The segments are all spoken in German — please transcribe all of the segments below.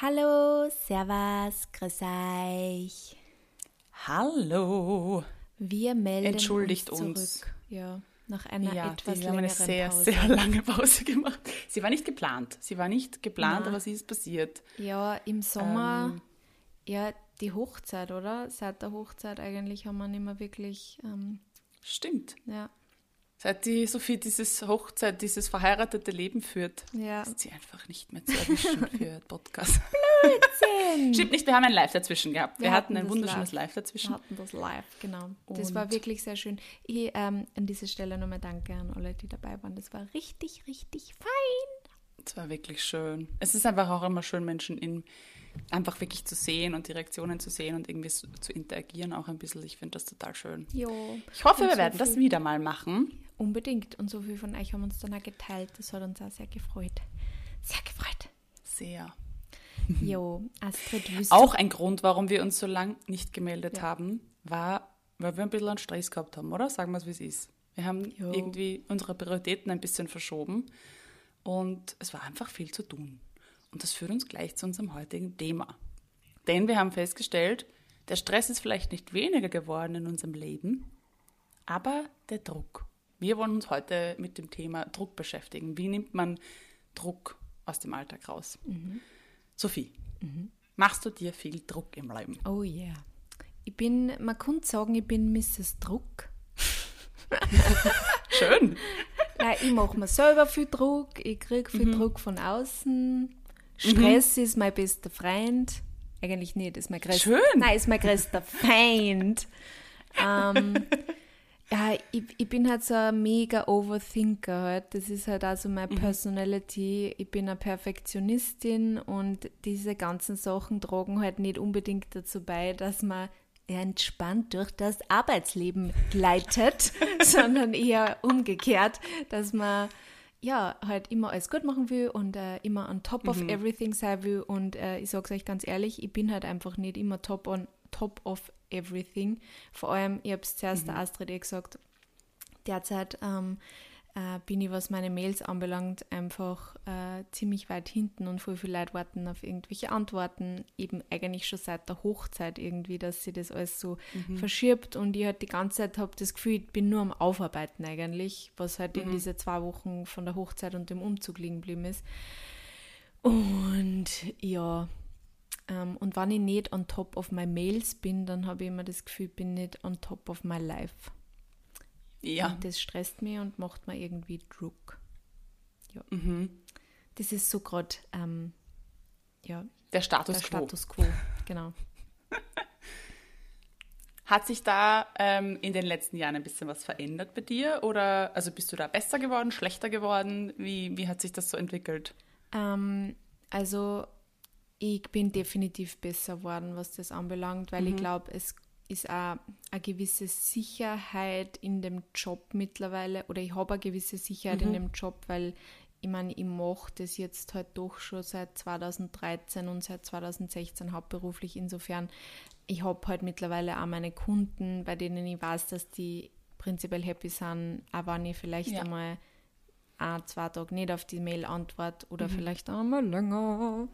Hallo, Servus, grüß euch. Hallo. Wir melden Entschuldigt uns, zurück. uns. Ja, nach einer Ja, etwas wir haben eine längeren sehr, Pause. sehr lange Pause gemacht. Sie war nicht geplant. Sie war nicht geplant, Na. aber sie ist passiert. Ja, im Sommer, Ähm. ja, die Hochzeit, oder? Seit der Hochzeit eigentlich haben wir nicht mehr wirklich, ähm, Stimmt. ja, Seit die Sophie dieses Hochzeit, dieses verheiratete Leben führt, ja. ist sie einfach nicht mehr zu erwischen für Podcast. Blödsinn. Stimmt nicht, wir haben ein Live dazwischen gehabt. Wir, Wir hatten hatten ein wunderschönes live. Live Wir dazwischen. hatten das live, genau. Das war Und- wirklich sehr schön. Ich, ähm, an dieser Stelle nochmal danke an alle, die dabei waren. Das war richtig, richtig fein. Es war wirklich schön. Es ist einfach auch immer schön, Menschen in, einfach wirklich zu sehen und die Reaktionen zu sehen und irgendwie zu interagieren auch ein bisschen. Ich finde das total schön. Jo. Ich hoffe, Und wir so werden das wieder mal machen. Unbedingt. Und so viel von euch haben uns dann auch geteilt. Das hat uns auch sehr gefreut. Sehr gefreut. Sehr. Jo, Astrid, willst Auch ein Grund, warum wir uns so lange nicht gemeldet Ja. haben, war, weil wir ein bisschen an Stress gehabt haben, oder? Sagen wir es, wie es ist. Wir haben Jo. irgendwie unsere Prioritäten ein bisschen verschoben und es war einfach viel zu tun. Und das führt uns gleich zu unserem heutigen Thema. Denn wir haben festgestellt, der Stress ist vielleicht nicht weniger geworden in unserem Leben, aber der Druck. Wir wollen uns heute mit dem Thema Druck beschäftigen. Wie nimmt man Druck aus dem Alltag raus? Sophie, machst du dir viel Druck im Leben? Oh yeah. Ich bin, man könnte sagen, ich bin Mrs. Druck. Schön. Nein, ich mache mir selber viel Druck, ich kriege viel Druck von außen. Stress ist mein bester Freund. Eigentlich nicht, ist mein größter Schön. Nein, ist mein größter Feind. ähm, ja, ich, ich bin halt so ein mega Overthinker halt. Das ist halt also meine Personality. Ich bin eine Perfektionistin und diese ganzen Sachen tragen halt nicht unbedingt dazu bei, dass man entspannt durch das Arbeitsleben gleitet, sondern eher umgekehrt, dass man ja halt immer alles gut machen will und äh, immer on top of everything sein will. Und äh, ich sag's euch ganz ehrlich, ich bin halt einfach nicht immer top on top of everything. Vor allem, ich hab's zuerst der Astrid eh gesagt, derzeit ähm, äh, bin ich, was meine Mails anbelangt, einfach äh, ziemlich weit hinten und voll viele Leute warten auf irgendwelche Antworten, eben eigentlich schon seit der Hochzeit irgendwie, dass sie das alles so verschiebt und ich halt die ganze Zeit habe das Gefühl, ich bin nur am Aufarbeiten eigentlich, was halt in diese zwei Wochen von der Hochzeit und dem Umzug liegen geblieben ist. Und ja, ähm, und wenn ich nicht on top of my Mails bin, dann habe ich immer das Gefühl, ich bin nicht on top of my life. Ja. Und das stresst mich und macht mir irgendwie Druck. Ja. Mhm. Das ist so gerade, ähm, ja, Der Status der quo. Status quo. Genau. Hat sich da ähm, in den letzten Jahren ein bisschen was verändert bei dir? Oder also bist du da besser geworden, schlechter geworden? Wie, wie hat sich das so entwickelt? Ähm, also ich bin definitiv besser geworden, was das anbelangt, weil ich glaube, es ist auch eine gewisse Sicherheit in dem Job mittlerweile oder ich habe eine gewisse Sicherheit in dem Job, weil ich meine, ich mache das jetzt halt doch schon seit 2013 und seit 2016 hauptberuflich. Insofern, ich habe halt mittlerweile auch meine Kunden, bei denen ich weiß, dass die prinzipiell happy sind, auch wenn ich vielleicht Ja. einmal ein, zwei Tage nicht auf die Mail antwort oder vielleicht einmal länger.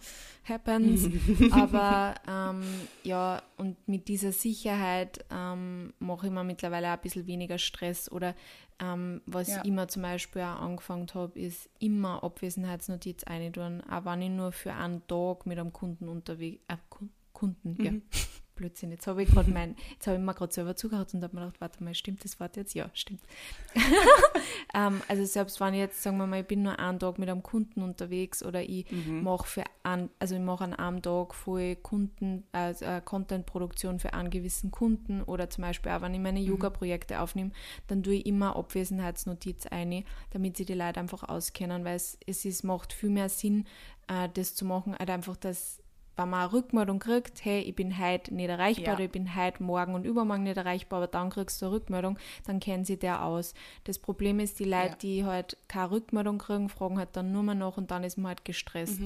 Happens. Aber ähm, ja, und mit dieser Sicherheit ähm, mache ich mir mittlerweile auch ein bisschen weniger Stress. Oder ähm, was Ja. ich immer zum Beispiel auch angefangen habe, ist immer Abwesenheitsnotiz eintun. Auch wenn ich nur für einen Tag mit einem Kunden unterwegs, äh, Ku- Kunden, ja. Blödsinn. Jetzt habe ich gerade mein, jetzt habe ich mir gerade selber zugehört und habe mir gedacht, warte mal, stimmt das Wort jetzt? Ja, stimmt. ähm, also selbst wenn ich jetzt, sagen wir mal, ich bin nur einen Tag mit einem Kunden unterwegs oder ich mache für einen, also ich mache an einem Tag voll Kunden, also äh, Content-Produktion für einen gewissen Kunden oder zum Beispiel auch, wenn ich meine Yoga-Projekte aufnehme, dann tue ich immer Abwesenheitsnotiz ein, damit sie die Leute einfach auskennen, weil es, es ist, macht viel mehr Sinn, äh, das zu machen, halt einfach, dass wenn man eine Rückmeldung kriegt, hey, ich bin heute nicht erreichbar Ja. oder ich bin heute morgen und übermorgen nicht erreichbar, aber dann kriegst du eine Rückmeldung, dann kennen sie der aus. Das Problem ist, die Leute, Ja. die halt keine Rückmeldung kriegen, fragen halt dann nur mehr nach und dann ist man halt gestresst.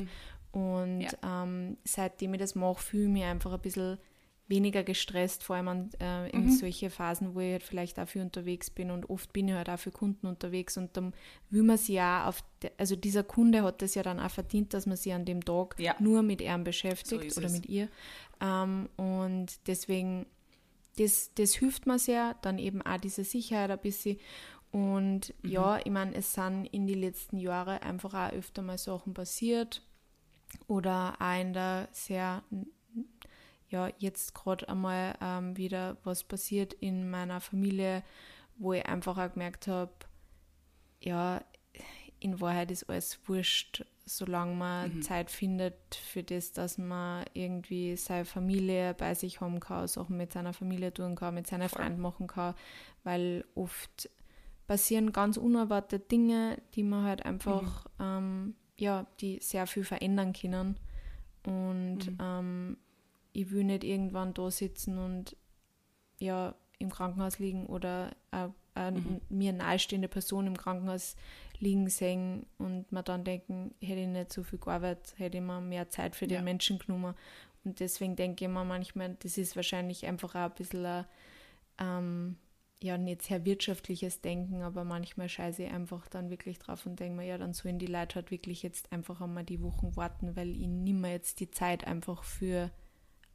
Und Ja. ähm, seitdem ich das mache, fühle ich mich einfach ein bisschen weniger gestresst, vor allem äh, in mhm. solche Phasen, wo ich halt vielleicht dafür unterwegs bin und oft bin ich halt auch für Kunden unterwegs und dann will man sich ja auf, de, also dieser Kunde hat das ja dann auch verdient, dass man sich an dem Tag ja. nur mit ihm beschäftigt so oder es. mit ihr ähm, und deswegen, das, das hilft mir sehr, dann eben auch diese Sicherheit ein bisschen und mhm. ja, ich meine, es sind in den letzten Jahren einfach auch öfter mal Sachen passiert oder auch in der sehr ja jetzt gerade einmal ähm, wieder was passiert in meiner Familie, wo ich einfach auch gemerkt habe, ja, in Wahrheit ist alles wurscht, solange man mhm. Zeit findet für das, dass man irgendwie seine Familie bei sich haben kann, Sachen mit seiner Familie tun kann, mit seinen Freunden machen kann, weil oft passieren ganz unerwartete Dinge, die man halt einfach, mhm. ähm, ja, die sehr viel verändern können. Und mhm. ähm, ich will nicht irgendwann da sitzen und ja im Krankenhaus liegen oder äh, äh, mhm. mir nahestehende Person im Krankenhaus liegen sehen und mir dann denken, hätte ich nicht so viel gearbeitet, hätte ich mir mehr Zeit für den Menschen genommen. Und deswegen denke ich mir manchmal, das ist wahrscheinlich einfach auch ein bisschen ein, ähm, ja, nicht sehr wirtschaftliches Denken, aber manchmal scheiße ich einfach dann wirklich drauf und denke mir, ja, dann sollen die Leute halt wirklich jetzt einfach einmal die Wochen warten, weil ich nehme jetzt die Zeit einfach für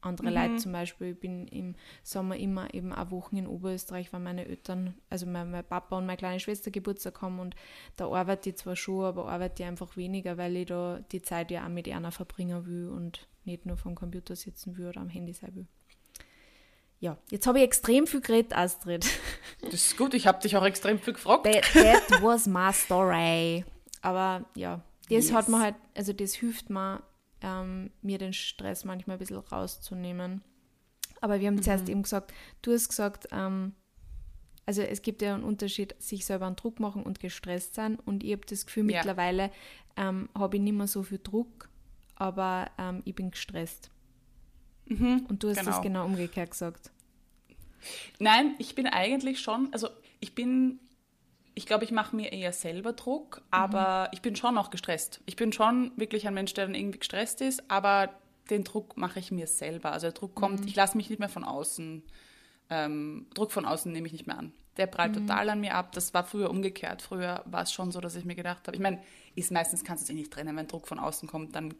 andere mhm. Leute zum Beispiel. Ich bin im Sommer immer eben auch Wochen in Oberösterreich, weil meine Eltern, also mein, mein, Papa und meine kleine Schwester Geburtstag haben und da arbeite ich zwar schon, aber arbeite ich einfach weniger, weil ich da die Zeit ja auch mit einer verbringen will und nicht nur vom Computer sitzen will oder am Handy sein will. Ja, jetzt habe ich extrem viel geredet, Astrid. Das ist gut, ich habe dich auch extrem viel gefragt. That, that was my story. Aber ja, das yes. hat man halt, also das hilft mir ähm, mir den Stress manchmal ein bisschen rauszunehmen. Aber wir haben mhm. zuerst eben gesagt, du hast gesagt, ähm, also es gibt ja einen Unterschied, sich selber einen Druck machen und gestresst sein. Und ich habe das Gefühl, ja. mittlerweile ähm, habe ich nicht mehr so viel Druck, aber ähm, ich bin gestresst. Mhm, und du hast genau. das genau umgekehrt gesagt. Nein, ich bin eigentlich schon, also ich bin ich glaube, ich mache mir eher selber Druck, aber mhm. ich bin schon auch gestresst. Ich bin schon wirklich ein Mensch, der dann irgendwie gestresst ist, aber den Druck mache ich mir selber. Also der Druck kommt, mhm. ich lasse mich nicht mehr von außen, ähm, Druck von außen nehme ich nicht mehr an. Der prallt mhm. total an mir ab. Das war früher umgekehrt. Früher war es schon so, dass ich mir gedacht habe, ich meine, ist meistens kannst du dich nicht trennen, wenn Druck von außen kommt, dann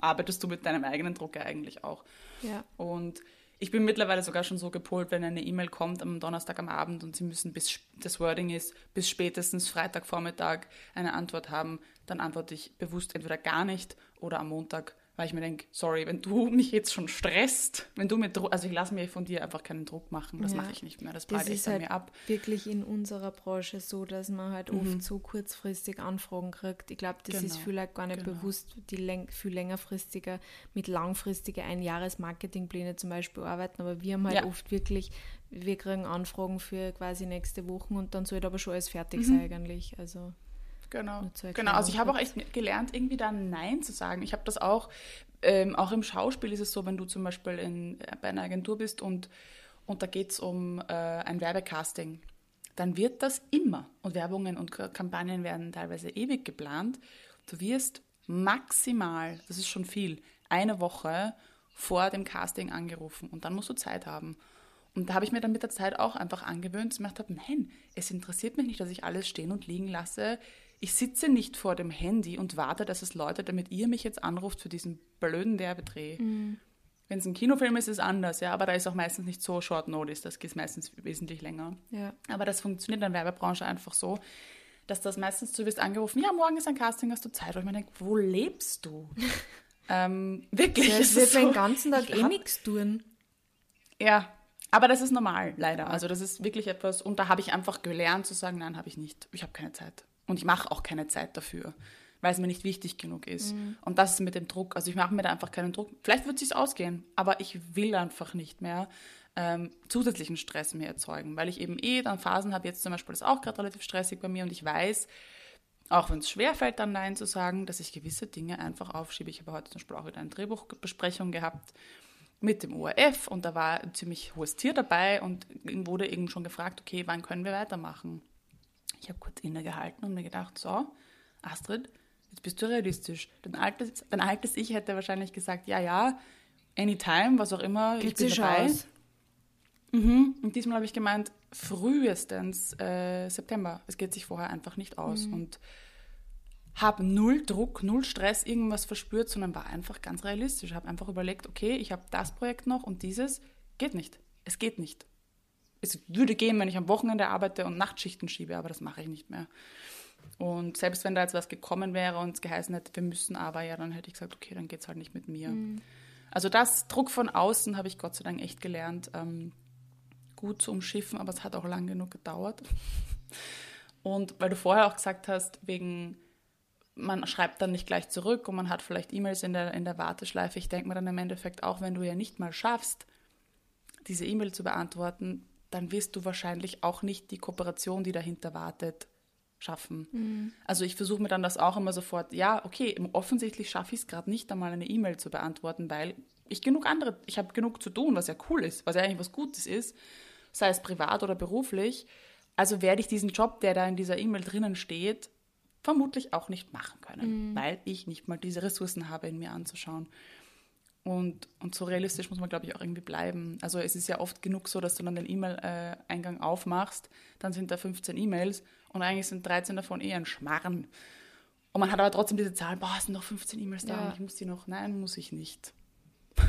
arbeitest du mit deinem eigenen Druck ja eigentlich auch. Ja. Und ich bin mittlerweile sogar schon so gepolt, wenn eine E-Mail kommt am Donnerstag am Abend und Sie müssen bis, das Wording ist, bis spätestens Freitagvormittag eine Antwort haben, dann antworte ich bewusst entweder gar nicht oder am Montag weil ich mir denke, sorry, wenn du mich jetzt schon stresst, wenn du mir Druck, also ich lasse mir von dir einfach keinen Druck machen, das ja. mache ich nicht mehr, das breite ich an halt mir ab. wirklich in unserer Branche so, dass man halt mhm. oft so kurzfristig Anfragen kriegt. Ich glaube, das genau. ist vielleicht gar nicht genau. bewusst, die läng viel längerfristiger mit langfristigen Einjahres-Marketingpläne zum Beispiel arbeiten, aber wir haben halt ja. oft wirklich, wir kriegen Anfragen für quasi nächste Woche und dann sollte aber schon alles fertig mhm. sein eigentlich, also... Genau. Genau. Also ich habe auch echt gelernt, irgendwie da Nein zu sagen. Ich habe das auch, ähm, auch im Schauspiel ist es so, wenn du zum Beispiel in, bei einer Agentur bist und, und da geht es um äh, ein Werbecasting, dann wird das immer, und Werbungen und Kampagnen werden teilweise ewig geplant, du wirst maximal, das ist schon viel, eine Woche vor dem Casting angerufen und dann musst du Zeit haben. Und da habe ich mir dann mit der Zeit auch einfach angewöhnt, dass ich gedacht habe, nein, es interessiert mich nicht, dass ich alles stehen und liegen lasse ich sitze nicht vor dem Handy und warte, dass es läutet, damit ihr mich jetzt anruft für diesen blöden Werbedreh. Mhm. Wenn es ein Kinofilm ist, ist es anders, ja, aber da ist auch meistens nicht so Short Notice, das geht meistens wesentlich länger. Ja. Aber das funktioniert in der Werbebranche einfach so, dass das meistens du wirst angerufen, ja, morgen ist ein Casting, hast du Zeit? Und ich mir denke, wo lebst du? ähm, wirklich. Ja, es wird so, den ganzen Tag eh nichts tun. Ja, aber das ist normal, leider. Also das ist wirklich etwas, und da habe ich einfach gelernt zu sagen, nein, habe ich nicht. Ich habe keine Zeit. Und ich mache auch keine Zeit dafür, weil es mir nicht wichtig genug ist. Mhm. Und das ist mit dem Druck. Also ich mache mir da einfach keinen Druck. Vielleicht wird es sich ausgehen, aber ich will einfach nicht mehr ähm, zusätzlichen Stress mir erzeugen, weil ich eben eh dann Phasen habe. Jetzt zum Beispiel ist auch gerade relativ stressig bei mir und ich weiß, auch wenn es schwerfällt, dann Nein zu sagen, dass ich gewisse Dinge einfach aufschiebe. Ich habe heute zum Beispiel auch wieder eine Drehbuchbesprechung gehabt mit dem ORF und da war ein ziemlich hohes Tier dabei und wurde eben schon gefragt, okay, wann können wir weitermachen? Ich habe kurz innegehalten und mir gedacht, so, Astrid, jetzt bist du realistisch. Dein altes, dein altes Ich hätte wahrscheinlich gesagt, ja, ja, anytime, was auch immer, Geht ich bin sich dabei. aus. Mhm. Und diesmal habe ich gemeint, frühestens äh, September. Es geht sich vorher einfach nicht aus. Mhm. Und habe null Druck, null Stress, irgendwas verspürt, sondern war einfach ganz realistisch. Habe einfach überlegt, okay, ich habe das Projekt noch und dieses geht nicht. Es geht nicht. Es würde gehen, wenn ich am Wochenende arbeite und Nachtschichten schiebe, aber das mache ich nicht mehr. Und selbst wenn da jetzt was gekommen wäre und es geheißen hätte, wir müssen aber, ja, dann hätte ich gesagt, okay, dann geht es halt nicht mit mir. Also das Druck von außen habe ich Gott sei Dank echt gelernt, ähm, gut zu umschiffen, aber es hat auch lang genug gedauert. Und weil du vorher auch gesagt hast, wegen, man schreibt dann nicht gleich zurück und man hat vielleicht E-Mails in der, in der Warteschleife. Ich denke mir dann im Endeffekt auch, wenn du ja nicht mal schaffst, diese E-Mail zu beantworten, dann wirst du wahrscheinlich auch nicht die Kooperation, die dahinter wartet, schaffen. Also ich versuche mir dann das auch immer sofort, ja, okay, offensichtlich schaffe ich es gerade nicht einmal eine E-Mail zu beantworten, weil ich genug andere, ich habe genug zu tun, was ja cool ist, was ja eigentlich was Gutes ist, sei es privat oder beruflich. Also werde ich diesen Job, der da in dieser E-Mail drinnen steht, vermutlich auch nicht machen können, weil ich nicht mal diese Ressourcen habe, in mir anzuschauen. Und, und so realistisch muss man, glaube ich, auch irgendwie bleiben. Also es ist ja oft genug so, dass du dann den E-Mail-Eingang aufmachst, dann sind da 15 E-Mails und eigentlich sind 13 davon eher ein Schmarren. Und man hat aber trotzdem diese Zahl, boah, es sind noch 15 E-Mails da Ja. und ich muss die noch. Nein, muss ich nicht.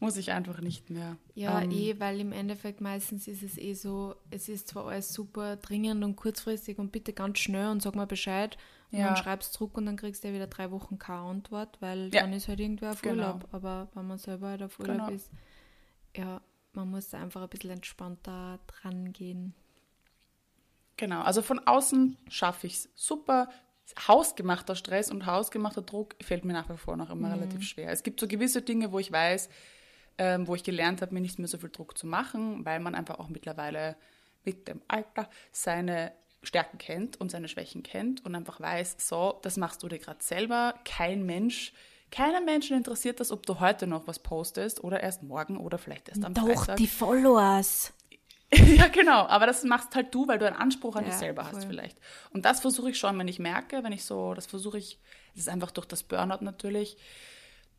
muss ich einfach nicht mehr. Ja, Ähm, eh, weil im Endeffekt meistens ist es eh so, es ist zwar alles super dringend und kurzfristig und bitte ganz schnell und sag mal Bescheid und Ja. dann schreibst du zurück und dann kriegst du ja wieder drei Wochen keine Antwort, weil Ja. dann ist halt irgendwer auf Genau. Urlaub. Aber wenn man selber halt auf Urlaub Genau. ist, ja, man muss einfach ein bisschen entspannter dran gehen. Genau, also von außen schaffe ich es super. Hausgemachter Stress und hausgemachter Druck fällt mir nach wie vor noch immer relativ schwer. Es gibt so gewisse Dinge, wo ich weiß, ähm, wo ich gelernt habe, mir nicht mehr so viel Druck zu machen, weil man einfach auch mittlerweile mit dem Alter seine Stärken kennt und seine Schwächen kennt und einfach weiß, so, das machst du dir gerade selber. Kein Mensch, keiner Menschen interessiert das, ob du heute noch was postest oder erst morgen oder vielleicht erst am Freitag. Followers. Ja, genau. Aber das machst halt du, weil du einen Anspruch an Ja, dich selber hast voll. vielleicht. Und das versuche ich schon, wenn ich merke, wenn ich so, das versuche ich, das ist einfach durch das Burnout natürlich,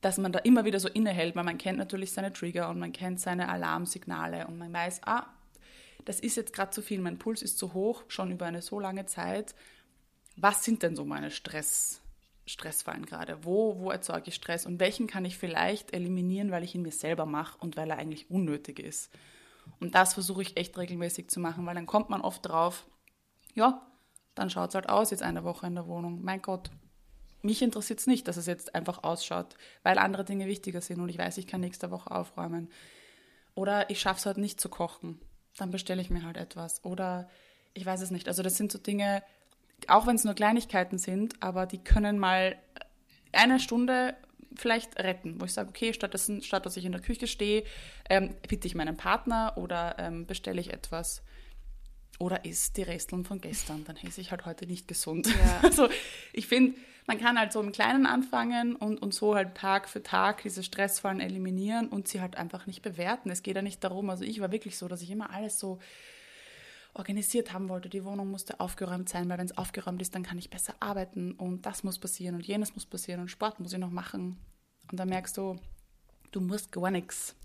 dass man da immer wieder so innehält, weil man kennt natürlich seine Trigger und man kennt seine Alarmsignale und man weiß, ah, das ist jetzt gerade zu viel, mein Puls ist zu hoch, schon über eine so lange Zeit. Was sind denn so meine Stress, Stressfallen gerade? Wo, wo erzeuge ich Stress und welchen kann ich vielleicht eliminieren, weil ich ihn mir selber mache und weil er eigentlich unnötig ist? Und das versuche ich echt regelmäßig zu machen, weil dann kommt man oft drauf, ja, dann schaut es halt aus jetzt eine Woche in der Wohnung. Mein Gott, mich interessiert es nicht, dass es jetzt einfach ausschaut, weil andere Dinge wichtiger sind und ich weiß, ich kann nächste Woche aufräumen. Oder ich schaffe es halt nicht zu kochen, dann bestelle ich mir halt etwas. Oder ich weiß es nicht. Also das sind so Dinge, auch wenn es nur Kleinigkeiten sind, aber die können mal eine Stunde vielleicht retten, wo ich sage, okay, statt, statt dass ich in der Küche stehe, ähm, bitte ich meinen Partner oder ähm, bestelle ich etwas. Oder isst die Resteln von gestern, dann esse ich halt heute nicht gesund. Ja. Also ich finde, man kann halt so im Kleinen anfangen und, und so halt Tag für Tag diese Stressfallen eliminieren und sie halt einfach nicht bewerten. Es geht ja nicht darum, also ich war wirklich so, dass ich immer alles so organisiert haben wollte. Die Wohnung musste aufgeräumt sein, weil wenn es aufgeräumt ist, dann kann ich besser arbeiten und das muss passieren und jenes muss passieren und Sport muss ich noch machen. Und dann merkst du, du musst gar nichts.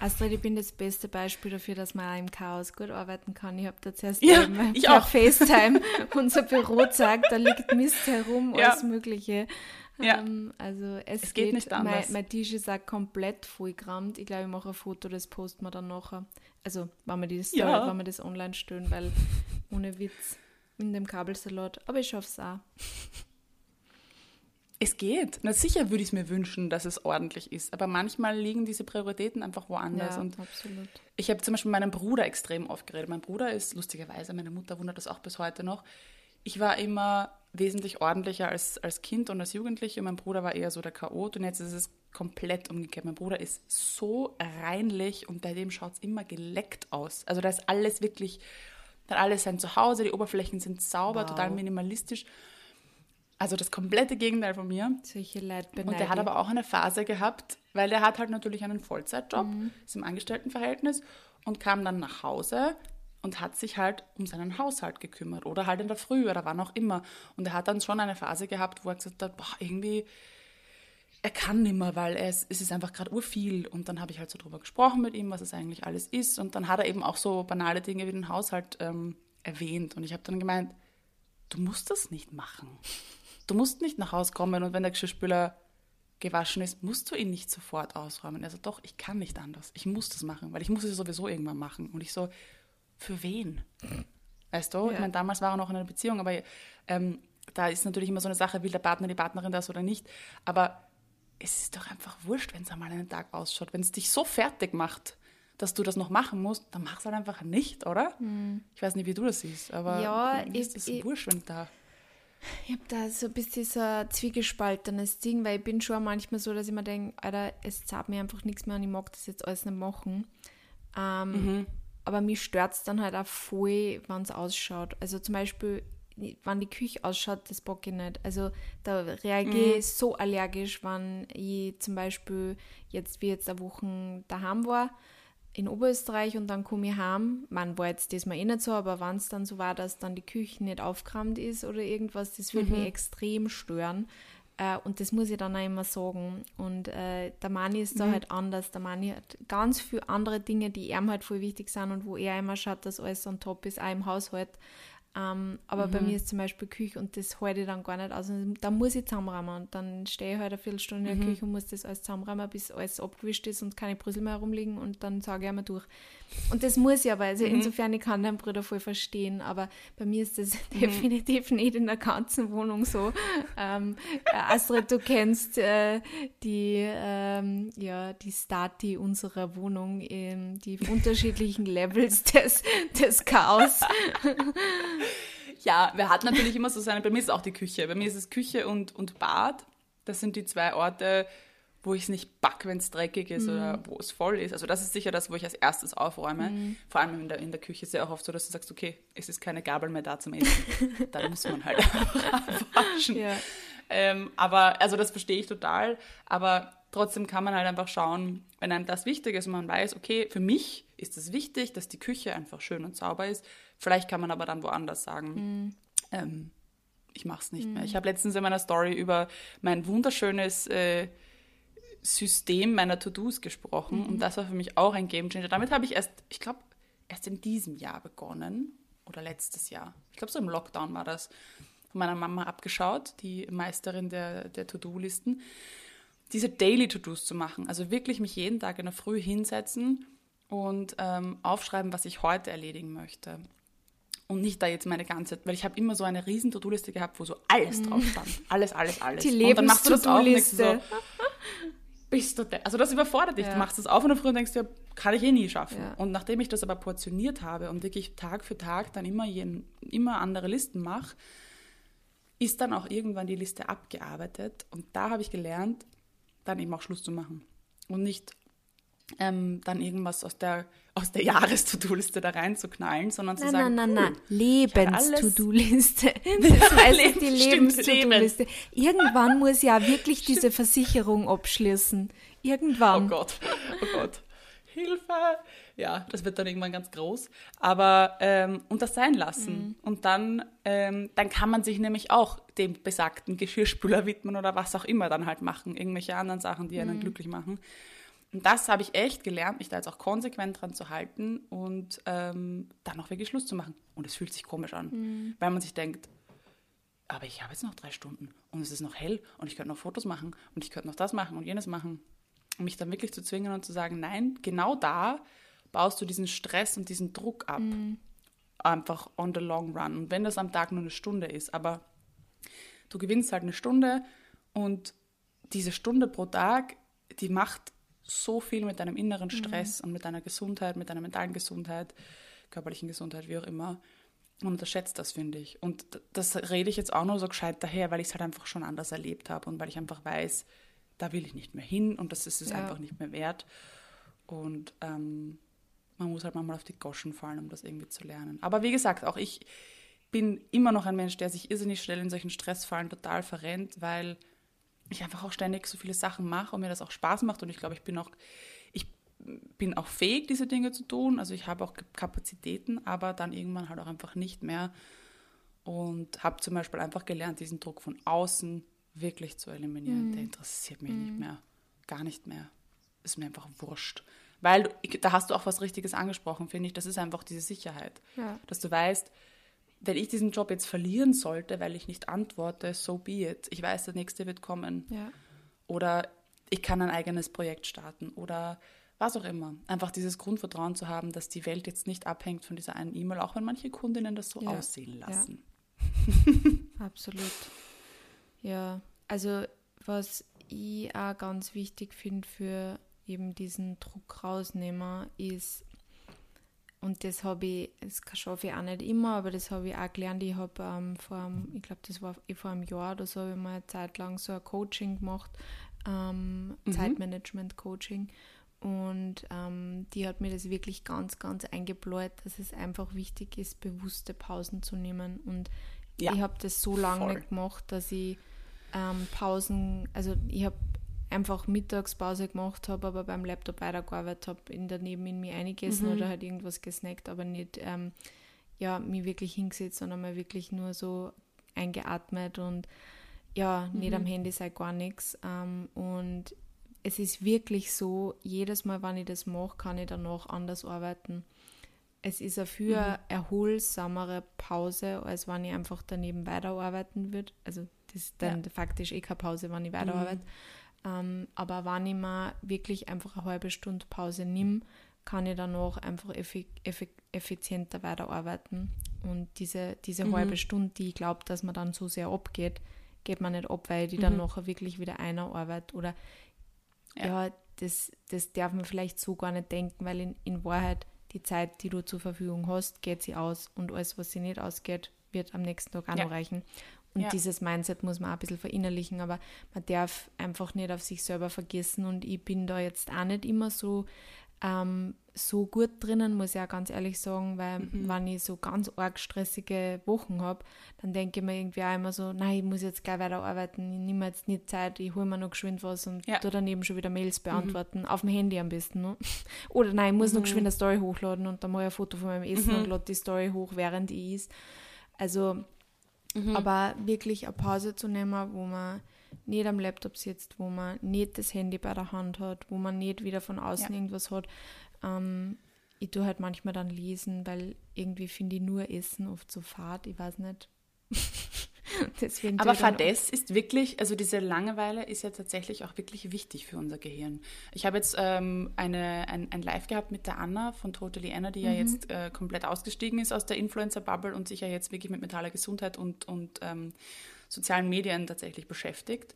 Astrid, ich bin das beste Beispiel dafür, dass man auch im Chaos gut arbeiten kann. Ich habe da zuerst Ja, ich auch. FaceTime unser Büro gezeigt, da liegt Mist herum, Ja. alles Mögliche. Ja. Ähm, also es, Es geht nicht Mein, anders. mein Tisch ist auch komplett vollgerammt. Ich glaube, ich mache ein Foto, das posten wir dann nachher. Also, wenn wir, das, Ja. wenn wir das online stellen, weil ohne Witz in dem Kabelsalat. Aber ich schaffe es auch. Es geht. Na sicher würde ich es mir wünschen, dass es ordentlich ist. Aber manchmal liegen diese Prioritäten einfach woanders. Ja, Und absolut. ich habe zum Beispiel meinen Bruder extrem aufgeredet. Mein Bruder ist lustigerweise, meine Mutter wundert das auch bis heute noch. Ich war immer wesentlich ordentlicher als, als Kind und als Jugendliche. Und mein Bruder war eher so der Chaot. Und jetzt ist es komplett umgekehrt. Mein Bruder ist so reinlich und bei dem schaut es immer geleckt aus. Also da ist alles wirklich, da hat alles sein Zuhause, die Oberflächen sind sauber, Wow. total minimalistisch. Also das komplette Gegenteil von mir. Solche Leute Und der hat aber auch eine Phase gehabt, weil der hat halt natürlich einen Vollzeitjob, ist im Angestelltenverhältnis und kam dann nach Hause und hat sich halt um seinen Haushalt gekümmert oder halt in der Früh oder wann auch immer. Und er hat dann schon eine Phase gehabt, wo er gesagt hat, boah, irgendwie, er kann nicht mehr, weil er ist, es ist einfach gerade urviel. Und dann habe ich halt so drüber gesprochen mit ihm, was es eigentlich alles ist. Und dann hat er eben auch so banale Dinge wie den Haushalt ähm, erwähnt. Und ich habe dann gemeint, du musst das nicht machen. Du musst nicht nach Hause kommen und wenn der Geschirrspüler gewaschen ist, musst du ihn nicht sofort ausräumen. Also doch, ich kann nicht anders. Ich muss das machen, weil ich muss es sowieso irgendwann machen. Und ich so, für wen? Weißt du? Ja. Ich meine, damals war er noch in einer Beziehung, aber ähm, da ist natürlich immer so eine Sache, will der Partner, die Partnerin das oder nicht. Aber es ist doch einfach wurscht, wenn es einmal einen Tag ausschaut. Wenn es dich so fertig macht, dass du das noch machen musst, dann mach es halt einfach nicht, oder? Hm. Ich weiß nicht, wie du das siehst, aber ja, mir ist das wurscht, wenn da. Ich habe da so ein bisschen so ein zwiegespaltenes Ding, weil ich bin schon manchmal so, dass ich mir denke, Alter, es zahlt mir einfach nichts mehr und ich mag das jetzt alles nicht machen. Ähm, mhm. Aber mich stört es dann halt auch voll, wenn es ausschaut. Also zum Beispiel, wenn die Küche ausschaut, das bock ich nicht. Also da reagiere mhm. ich so allergisch, wenn ich zum Beispiel jetzt wie jetzt eine Woche daheim war in Oberösterreich und dann komme ich heim. Man war jetzt das mal eh nicht so, aber wenn es dann so war, dass dann die Küche nicht aufgeräumt ist oder irgendwas, das würde mhm. mich extrem stören. Äh, und das muss ich dann auch immer sagen. Und äh, der Mani ist da mhm. halt anders. Der Mani hat ganz viele andere Dinge, die ihm halt voll wichtig sind und wo er immer schaut, dass alles on top ist, auch im Haushalt. Ähm, aber mhm. bei mir ist zum Beispiel Küche und das halte ich dann gar nicht aus. Und da muss ich zusammenräumen und dann stehe ich halt eine Viertelstunde in der mhm. Küche und muss das alles zusammenräumen, bis alles abgewischt ist und keine Brüssel mehr herumliegen und dann sage ich einmal durch. Und das muss ich aber, also mhm. insofern, ich kann deinen Bruder voll verstehen, aber bei mir ist das mhm. definitiv nicht in der ganzen Wohnung so. Ähm, äh, Astrid, du kennst äh, die, ähm, ja, die Stati unserer Wohnung, ähm, die unterschiedlichen Levels des, des Chaos. ja, wer hat natürlich immer so seine, bei mir ist es auch die Küche. Bei mir ist es Küche und, und Bad. Das sind die zwei Orte, wo ich es nicht back, wenn es dreckig ist mm. oder wo es voll ist. Also das ist sicher das, wo ich als erstes aufräume. Mm. Vor allem in der, in der Küche ist ja auch oft so, dass du sagst, okay, es ist keine Gabel mehr da zum Essen. da muss man halt waschen. Ja. Ähm, aber, also das verstehe ich total. Aber trotzdem kann man halt einfach schauen, wenn einem das wichtig ist und man weiß, okay, für mich ist es wichtig, dass die Küche einfach schön und sauber ist. Vielleicht kann man aber dann woanders sagen, mm. ähm, ich mache es nicht mehr. Ich habe letztens in meiner Story über mein wunderschönes äh, System meiner To-Dos gesprochen mhm. und das war für mich auch ein Game Changer. Damit habe ich erst, ich glaube, erst in diesem Jahr begonnen oder letztes Jahr. Ich glaube, so im Lockdown war das von meiner Mama abgeschaut, die Meisterin der, der To-Do-Listen, diese Daily To-Dos zu machen. Also wirklich mich jeden Tag in der Früh hinsetzen und ähm, aufschreiben, was ich heute erledigen möchte. Und nicht da jetzt meine ganze, weil ich habe immer so eine riesen To-Do-Liste gehabt, wo so alles drauf stand. Alles, alles, alles. Die Lebens-To-Do-Liste bist du de Also das überfordert dich. Ja. Du machst das auf und früh und denkst dir, kann ich eh nie schaffen. Ja. Und nachdem ich das aber portioniert habe und wirklich Tag für Tag dann immer, jeden, immer andere Listen mache, ist dann auch irgendwann die Liste abgearbeitet. Und da habe ich gelernt, dann eben auch Schluss zu machen. Und nicht ähm, dann irgendwas aus der, aus der Jahres-To-Do-Liste da reinzuknallen, sondern zu nein, sagen, nein, nein, nein, Lebens-To-Do-Liste. Das heißt die Lebens-To-Do-Liste. Irgendwann muss ja wirklich Stimmt. diese Versicherung abschließen. Irgendwann. Oh Gott, oh Gott. Hilfe! Ja, das wird dann irgendwann ganz groß. Aber, ähm, und das sein lassen. Mhm. Und dann, ähm, dann kann man sich nämlich auch dem besagten Geschirrspüler widmen oder was auch immer dann halt machen. Irgendwelche anderen Sachen, die einen mhm. glücklich machen. Und das habe ich echt gelernt, mich da jetzt auch konsequent dran zu halten und ähm, dann auch wirklich Schluss zu machen. Und es fühlt sich komisch an, mhm. weil man sich denkt, aber ich habe jetzt noch drei Stunden und es ist noch hell und ich könnte noch Fotos machen und ich könnte noch das machen und jenes machen. Und mich dann wirklich zu zwingen und zu sagen, nein, genau da baust du diesen Stress und diesen Druck ab. Mhm. Einfach on the long run. Und wenn das am Tag nur eine Stunde ist, aber du gewinnst halt eine Stunde und diese Stunde pro Tag, die macht so viel mit deinem inneren mhm. Stress mhm. und mit deiner Gesundheit, mit deiner mentalen Gesundheit, körperlichen Gesundheit, wie auch immer. Und unterschätzt das, finde ich. Und das rede ich jetzt auch nur so gescheit daher, weil ich es halt einfach schon anders erlebt habe und weil ich einfach weiß, da will ich nicht mehr hin und das ist es ja. einfach nicht mehr wert. Und ähm, man muss halt manchmal auf die Goschen fallen, um das irgendwie zu lernen. Aber wie gesagt, auch ich bin immer noch ein Mensch, der sich irrsinnig schnell in solchen Stressfallen total verrennt, weil ich einfach auch ständig so viele Sachen mache und mir das auch Spaß macht. Und ich glaube, ich bin auch, ich bin auch fähig, diese Dinge zu tun. Also ich habe auch Kapazitäten, aber dann irgendwann halt auch einfach nicht mehr. Und habe zum Beispiel einfach gelernt, diesen Druck von außen wirklich zu eliminieren, Mhm. der interessiert mich nicht mehr. Gar nicht mehr. Ist mir einfach wurscht. Weil da hast du auch was Richtiges angesprochen, finde ich. Das ist einfach diese Sicherheit. Ja. Dass du weißt, wenn ich diesen Job jetzt verlieren sollte, weil ich nicht antworte, so be it. Ich weiß, der nächste wird kommen. Ja. Oder ich kann ein eigenes Projekt starten. Oder was auch immer. Einfach dieses Grundvertrauen zu haben, dass die Welt jetzt nicht abhängt von dieser einen E-Mail, auch wenn manche Kundinnen das so Ja. aussehen lassen. Absolut. Ja, also was ich auch ganz wichtig finde für eben diesen Druck rausnehmen, ist, und das habe ich, das schaffe ich auch nicht immer, aber das habe ich auch gelernt. Ich habe ähm, vor, einem- ich glaube, das war vor einem Jahr oder so, habe ich mal eine Zeit lang so ein Coaching gemacht, ähm, Zeitmanagement-Coaching. Und ähm, die hat mir das wirklich ganz, ganz eingebläut, dass es einfach wichtig ist, bewusste Pausen zu nehmen. Und Ja, ich habe das so lange voll. nicht gemacht, dass ich ähm, Pausen, also ich habe einfach Mittagspause gemacht, habe aber beim Laptop weitergearbeitet, habe in daneben in mir eingegessen oder halt irgendwas gesnackt, aber nicht ähm, ja, mich wirklich hingesetzt, sondern mal wirklich nur so eingeatmet und ja, nicht am Handy sei gar nichts. Ähm, und es ist wirklich so, jedes Mal, wenn ich das mache, kann ich danach anders arbeiten. Es ist eine viel erholsamere Pause, als wenn ich einfach daneben weiterarbeiten würde. Also das ist dann faktisch eh keine Pause, wenn ich weiterarbeite. Ähm, aber wenn ich mir wirklich einfach eine halbe Stunde Pause nehme, kann ich danach einfach effi effi effizienter weiterarbeiten. Und diese, diese halbe Stunde, die ich glaube, dass man dann so sehr abgeht, geht man nicht ab, weil ich die dann nachher wirklich wieder einer arbeit. Oder ja, das, das darf man vielleicht so gar nicht denken, weil in, in Wahrheit die Zeit, die du zur Verfügung hast, geht sie aus und alles, was sie nicht ausgeht, wird am nächsten Tag auch Ja. noch reichen. Und Ja. dieses Mindset muss man auch ein bisschen verinnerlichen, aber man darf einfach nicht auf sich selber vergessen und ich bin da jetzt auch nicht immer so, ähm, so gut drinnen, muss ich auch ganz ehrlich sagen, weil Mhm. wenn ich so ganz arg stressige Wochen habe, dann denke ich mir irgendwie auch immer so, nein, ich muss jetzt gleich weiterarbeiten, ich nehme jetzt nicht Zeit, ich hole mir noch geschwind was und Ja. tu daneben schon wieder Mhm. Mails beantworten, auf dem Handy am besten. Ne? Oder nein, ich muss noch geschwind eine Story hochladen und dann mache ich ein Foto von meinem Essen Mhm. und lade die Story hoch, während ich is. Also, Mhm. aber wirklich eine Pause zu nehmen, wo man nicht am Laptop sitzt, wo man nicht das Handy bei der Hand hat, wo man nicht wieder von außen Ja. irgendwas hat. Ähm, ich tue halt manchmal dann lesen, weil irgendwie finde ich nur Essen oft so fad, ich weiß nicht. Aber Fadess ist wirklich, also diese Langeweile ist ja tatsächlich auch wirklich wichtig für unser Gehirn. Ich habe jetzt ähm, eine, ein, ein Live gehabt mit der Anna von Totally Anna, die ja Mhm. jetzt äh, komplett ausgestiegen ist aus der Influencer-Bubble und sich ja jetzt wirklich mit mentaler Gesundheit und, und ähm, sozialen Medien tatsächlich beschäftigt.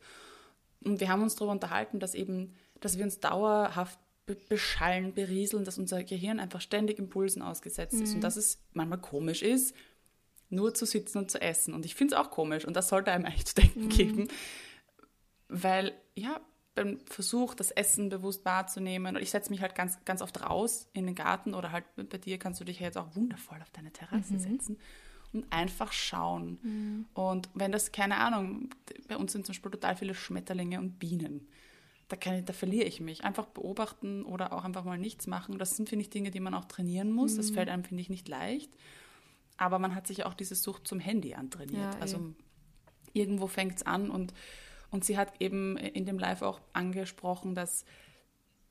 Und wir haben uns darüber unterhalten, dass eben, dass wir uns dauerhaft be beschallen, berieseln, dass unser Gehirn einfach ständig Impulsen ausgesetzt ist und dass es manchmal komisch ist, nur zu sitzen und zu essen. Und ich finde es auch komisch und das sollte einem eigentlich zu denken geben, weil ja, beim Versuch, das Essen bewusst wahrzunehmen, und ich setze mich halt ganz, ganz oft raus in den Garten oder halt bei dir kannst du dich ja jetzt auch wundervoll auf deine Terrasse setzen und einfach schauen. Und wenn das, keine Ahnung, bei uns sind zum Beispiel total viele Schmetterlinge und Bienen. Da, kann ich, da verliere ich mich. Einfach beobachten oder auch einfach mal nichts machen. Das sind, finde ich, Dinge, die man auch trainieren muss. Das fällt einem, finde ich, nicht leicht. Aber man hat sich auch diese Sucht zum Handy antrainiert. Ja, eh. also irgendwo fängt es an und, und sie hat eben in dem Live auch angesprochen, dass,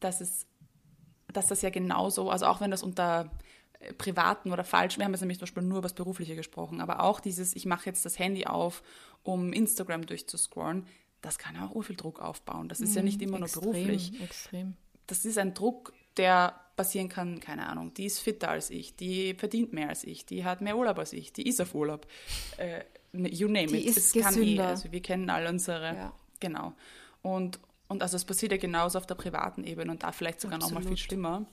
dass, es, dass das ja genauso, also auch wenn das unter äh, privaten oder falsch, wir haben jetzt nämlich zum Beispiel nur über das Berufliche gesprochen, aber auch dieses, ich mache jetzt das Handy auf, um Instagram durchzuscrollen, das kann ja auch urviel Druck aufbauen. Das ist ja nicht immer nur extrem, beruflich Extrem. das ist ein Druck, der passieren kann, keine Ahnung, die ist fitter als ich, die verdient mehr als ich, die hat mehr Urlaub als ich, die ist auf Urlaub. Äh, you name Die it. ist es kann eh, gesünder. also wir kennen all unsere, Ja. genau. Und, und also es passiert ja genauso auf der privaten Ebene und da vielleicht sogar noch mal viel schlimmer.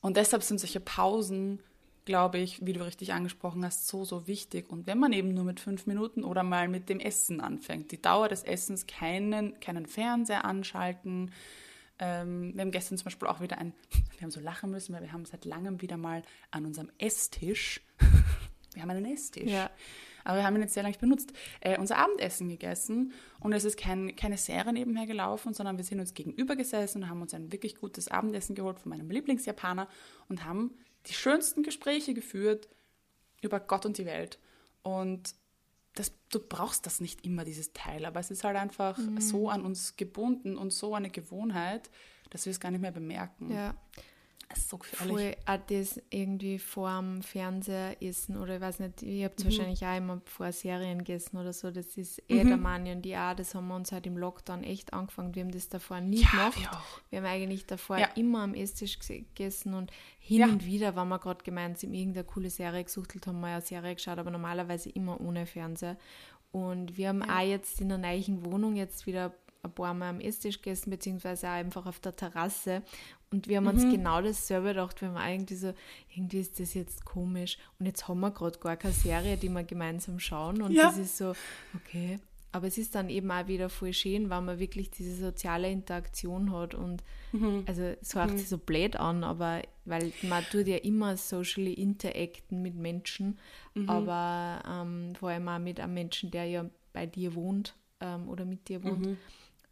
Und deshalb sind solche Pausen, glaube ich, wie du richtig angesprochen hast, so, so wichtig. Und wenn man eben nur mit fünf Minuten oder mal mit dem Essen anfängt, die Dauer des Essens, keinen, keinen Fernseher anschalten. Ähm, wir haben gestern zum Beispiel auch wieder ein, wir haben so lachen müssen, weil wir haben seit langem wieder mal an unserem Esstisch, wir haben einen Esstisch, Ja. aber wir haben ihn jetzt sehr lange nicht benutzt, äh, unser Abendessen gegessen und es ist kein, keine Serie nebenher gelaufen, sondern wir sind uns gegenüber gesessen und haben uns ein wirklich gutes Abendessen geholt von meinem Lieblingsjapaner und haben die schönsten Gespräche geführt über Gott und die Welt. Und das, du brauchst das nicht immer, dieses Teil, aber es ist halt einfach Mhm. so an uns gebunden und so eine Gewohnheit, dass wir es gar nicht mehr bemerken. Ja. So gefährlich. Voll auch das irgendwie vor dem Fernseher essen oder ich weiß nicht, ihr habt Mhm. wahrscheinlich auch immer vor Serien gegessen oder so. Das ist eh der Mani und die auch, das haben wir uns halt im Lockdown echt angefangen. Wir haben das davor nie Ja, gemacht. wir. Wir haben eigentlich davor Ja. immer am Esstisch gegessen und hin Ja. und wieder, wenn wir gerade gemeinsam irgendeine coole Serie gesuchtelt haben, wir ja eine Serie geschaut, aber normalerweise immer ohne Fernseher. Und wir haben auch jetzt in der neuen Wohnung jetzt wieder ein paar Mal am Esstisch gegessen, beziehungsweise auch einfach auf der Terrasse. Und wir haben uns genau dasselbe gedacht, wir haben eigentlich so, irgendwie ist das jetzt komisch. Und jetzt haben wir gerade gar keine Serie, die wir gemeinsam schauen. Und Ja. das ist so, okay. Aber es ist dann eben auch wieder voll schön, weil man wirklich diese soziale Interaktion hat. Und also es hört sich so blöd an, aber weil man tut ja immer socially interacten mit Menschen, aber ähm, vor allem auch mit einem Menschen, der ja bei dir wohnt ähm, oder mit dir wohnt.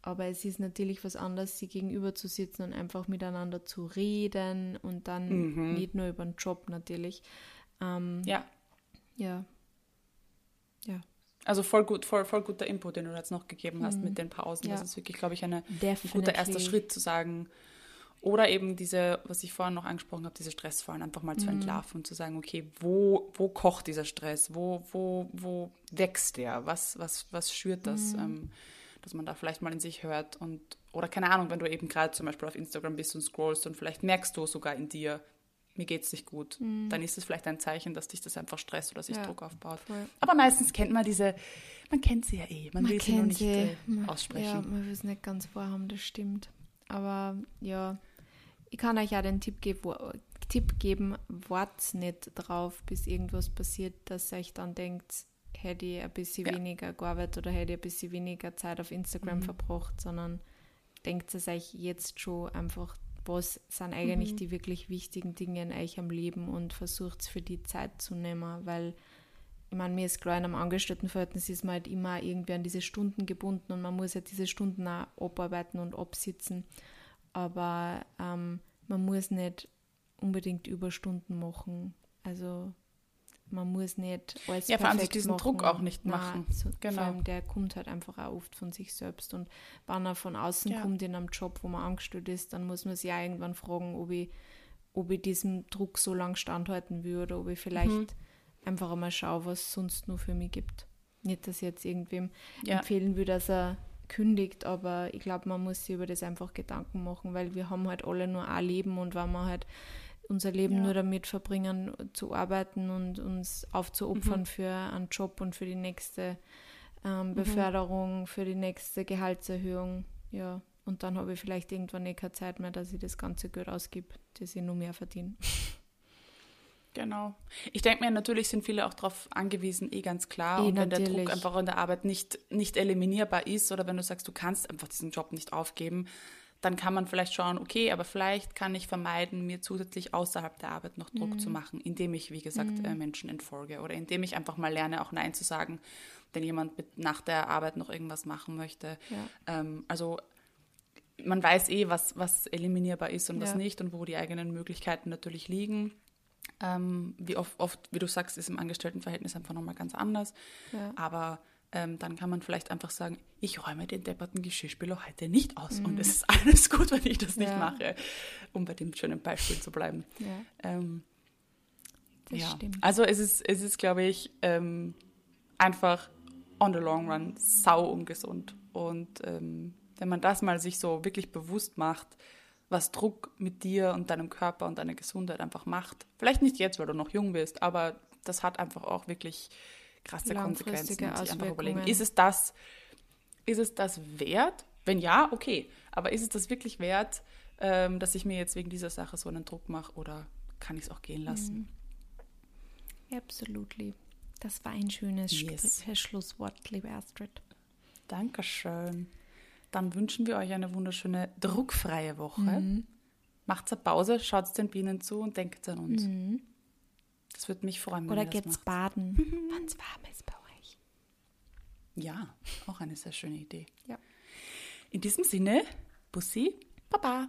Aber es ist natürlich was anderes, sie gegenüber zu sitzen und einfach miteinander zu reden und dann nicht nur über den Job natürlich. Ähm, Ja, ja. Ja. also voll gut, voll, voll guter Input, den du jetzt noch gegeben hast mit den Pausen. Mhm. Ja. Das ist wirklich, glaube ich, eine, ein guter erster Schritt zu sagen. Oder eben diese, was ich vorhin noch angesprochen habe, diese Stressfallen einfach mal zu Mhm. entlarven und zu sagen, okay, wo, wo kocht dieser Stress? Wo, wo, wo wächst der? Was, was, was schürt das? Mhm. Ähm, dass man da vielleicht mal in sich hört und, oder keine Ahnung, wenn du eben gerade zum Beispiel auf Instagram bist und scrollst und vielleicht merkst du sogar in dir, mir geht's nicht gut, dann ist es vielleicht ein Zeichen, dass dich das einfach stresst oder sich Mhm. Ja, Druck aufbaut. voll. Aber meistens kennt man diese, man kennt sie ja eh, man, will sie nur nicht äh, Man- aussprechen. Ja, man will es nicht ganz wahrhaben, das stimmt. Aber ja, ich kann euch auch den Tipp, geb wo- Tipp geben, wartet nicht drauf, bis irgendwas passiert, dass ihr euch dann denkt, hätte ich ein bisschen Ja. weniger gearbeitet oder hätte ich ein bisschen weniger Zeit auf Instagram Mhm. verbracht, sondern denkt es euch jetzt schon einfach, was sind eigentlich Mhm. die wirklich wichtigen Dinge in euch am Leben und versucht für die Zeit zu nehmen, weil ich meine, mir ist klar, in einem Angestelltenverhältnis ist man halt immer irgendwie an diese Stunden gebunden und man muss halt diese Stunden auch abarbeiten und absitzen. Aber ähm, man muss nicht unbedingt Überstunden machen. Also man muss nicht alles Ja, vor allem sich diesen machen. Druck auch nicht Nein, machen. So, Genau. Vor allem der kommt halt einfach auch oft von sich selbst. Und wenn er von außen Ja. kommt in einem Job, wo man angestellt ist, dann muss man sich auch irgendwann fragen, ob ich, ob ich diesem Druck so lange standhalten oder ob ich vielleicht Mhm. einfach einmal schaue, was es sonst nur für mich gibt. Nicht, dass ich jetzt irgendwem Ja. empfehlen würde, dass er kündigt, aber ich glaube, man muss sich über das einfach Gedanken machen, weil wir haben halt alle nur ein Leben und wenn wir halt unser Leben Ja. nur damit verbringen, zu arbeiten und uns aufzuopfern für einen Job und für die nächste ähm, Beförderung, für die nächste Gehaltserhöhung, ja. Und dann habe ich vielleicht irgendwann eh keine Zeit mehr, dass ich das ganze Geld ausgib, das ich nur mehr verdiene. Genau. Ich denke mir, natürlich sind viele auch darauf angewiesen, eh ganz klar. Eh, und wenn der natürlich. Druck einfach in der Arbeit nicht, nicht eliminierbar ist oder wenn du sagst, du kannst einfach diesen Job nicht aufgeben, dann kann man vielleicht schauen, okay, aber vielleicht kann ich vermeiden, mir zusätzlich außerhalb der Arbeit noch Druck Mhm. zu machen, indem ich, wie gesagt, äh, Menschen entfolge oder indem ich einfach mal lerne, auch Nein zu sagen, wenn jemand mit, nach der Arbeit noch irgendwas machen möchte. Ja. Ähm, also man weiß eh, was, was eliminierbar ist und was Ja. nicht und wo die eigenen Möglichkeiten natürlich liegen. Ähm, wie oft, oft, wie du sagst, ist im Angestelltenverhältnis einfach nochmal ganz anders. Ja. Aber ähm, dann kann man vielleicht einfach sagen, ich räume den depperten Geschirrspüler heute nicht aus und Mhm. es ist alles gut, wenn ich das nicht Ja. mache, um bei dem schönen Beispiel zu bleiben. Ja, Ähm, das ja. stimmt. Also es ist, es ist glaube ich, ähm, einfach on the long run sau ungesund. Und ähm, wenn man das mal sich so wirklich bewusst macht, was Druck mit dir und deinem Körper und deiner Gesundheit einfach macht. Vielleicht nicht jetzt, weil du noch jung bist, aber das hat einfach auch wirklich krasse Konsequenzen. Sich einfach überlegen, ist es das, ist es das wert? Wenn ja, okay. Aber ist es das wirklich wert, ähm, dass ich mir jetzt wegen dieser Sache so einen Druck mache oder kann ich es auch gehen lassen? Absolutely. Das war ein schönes Yes. Schlusswort, liebe Astrid. Dankeschön. Dann wünschen wir euch eine wunderschöne, druckfreie Woche. Mhm. Macht's eine Pause, schaut den Bienen zu und denkt an uns. Das würde mich freuen, wenn Mhm. Oder geht's macht. baden, wenn es warm ist bei euch. Ja, auch eine sehr schöne Idee. Ja. In diesem Sinne, Bussi, Baba.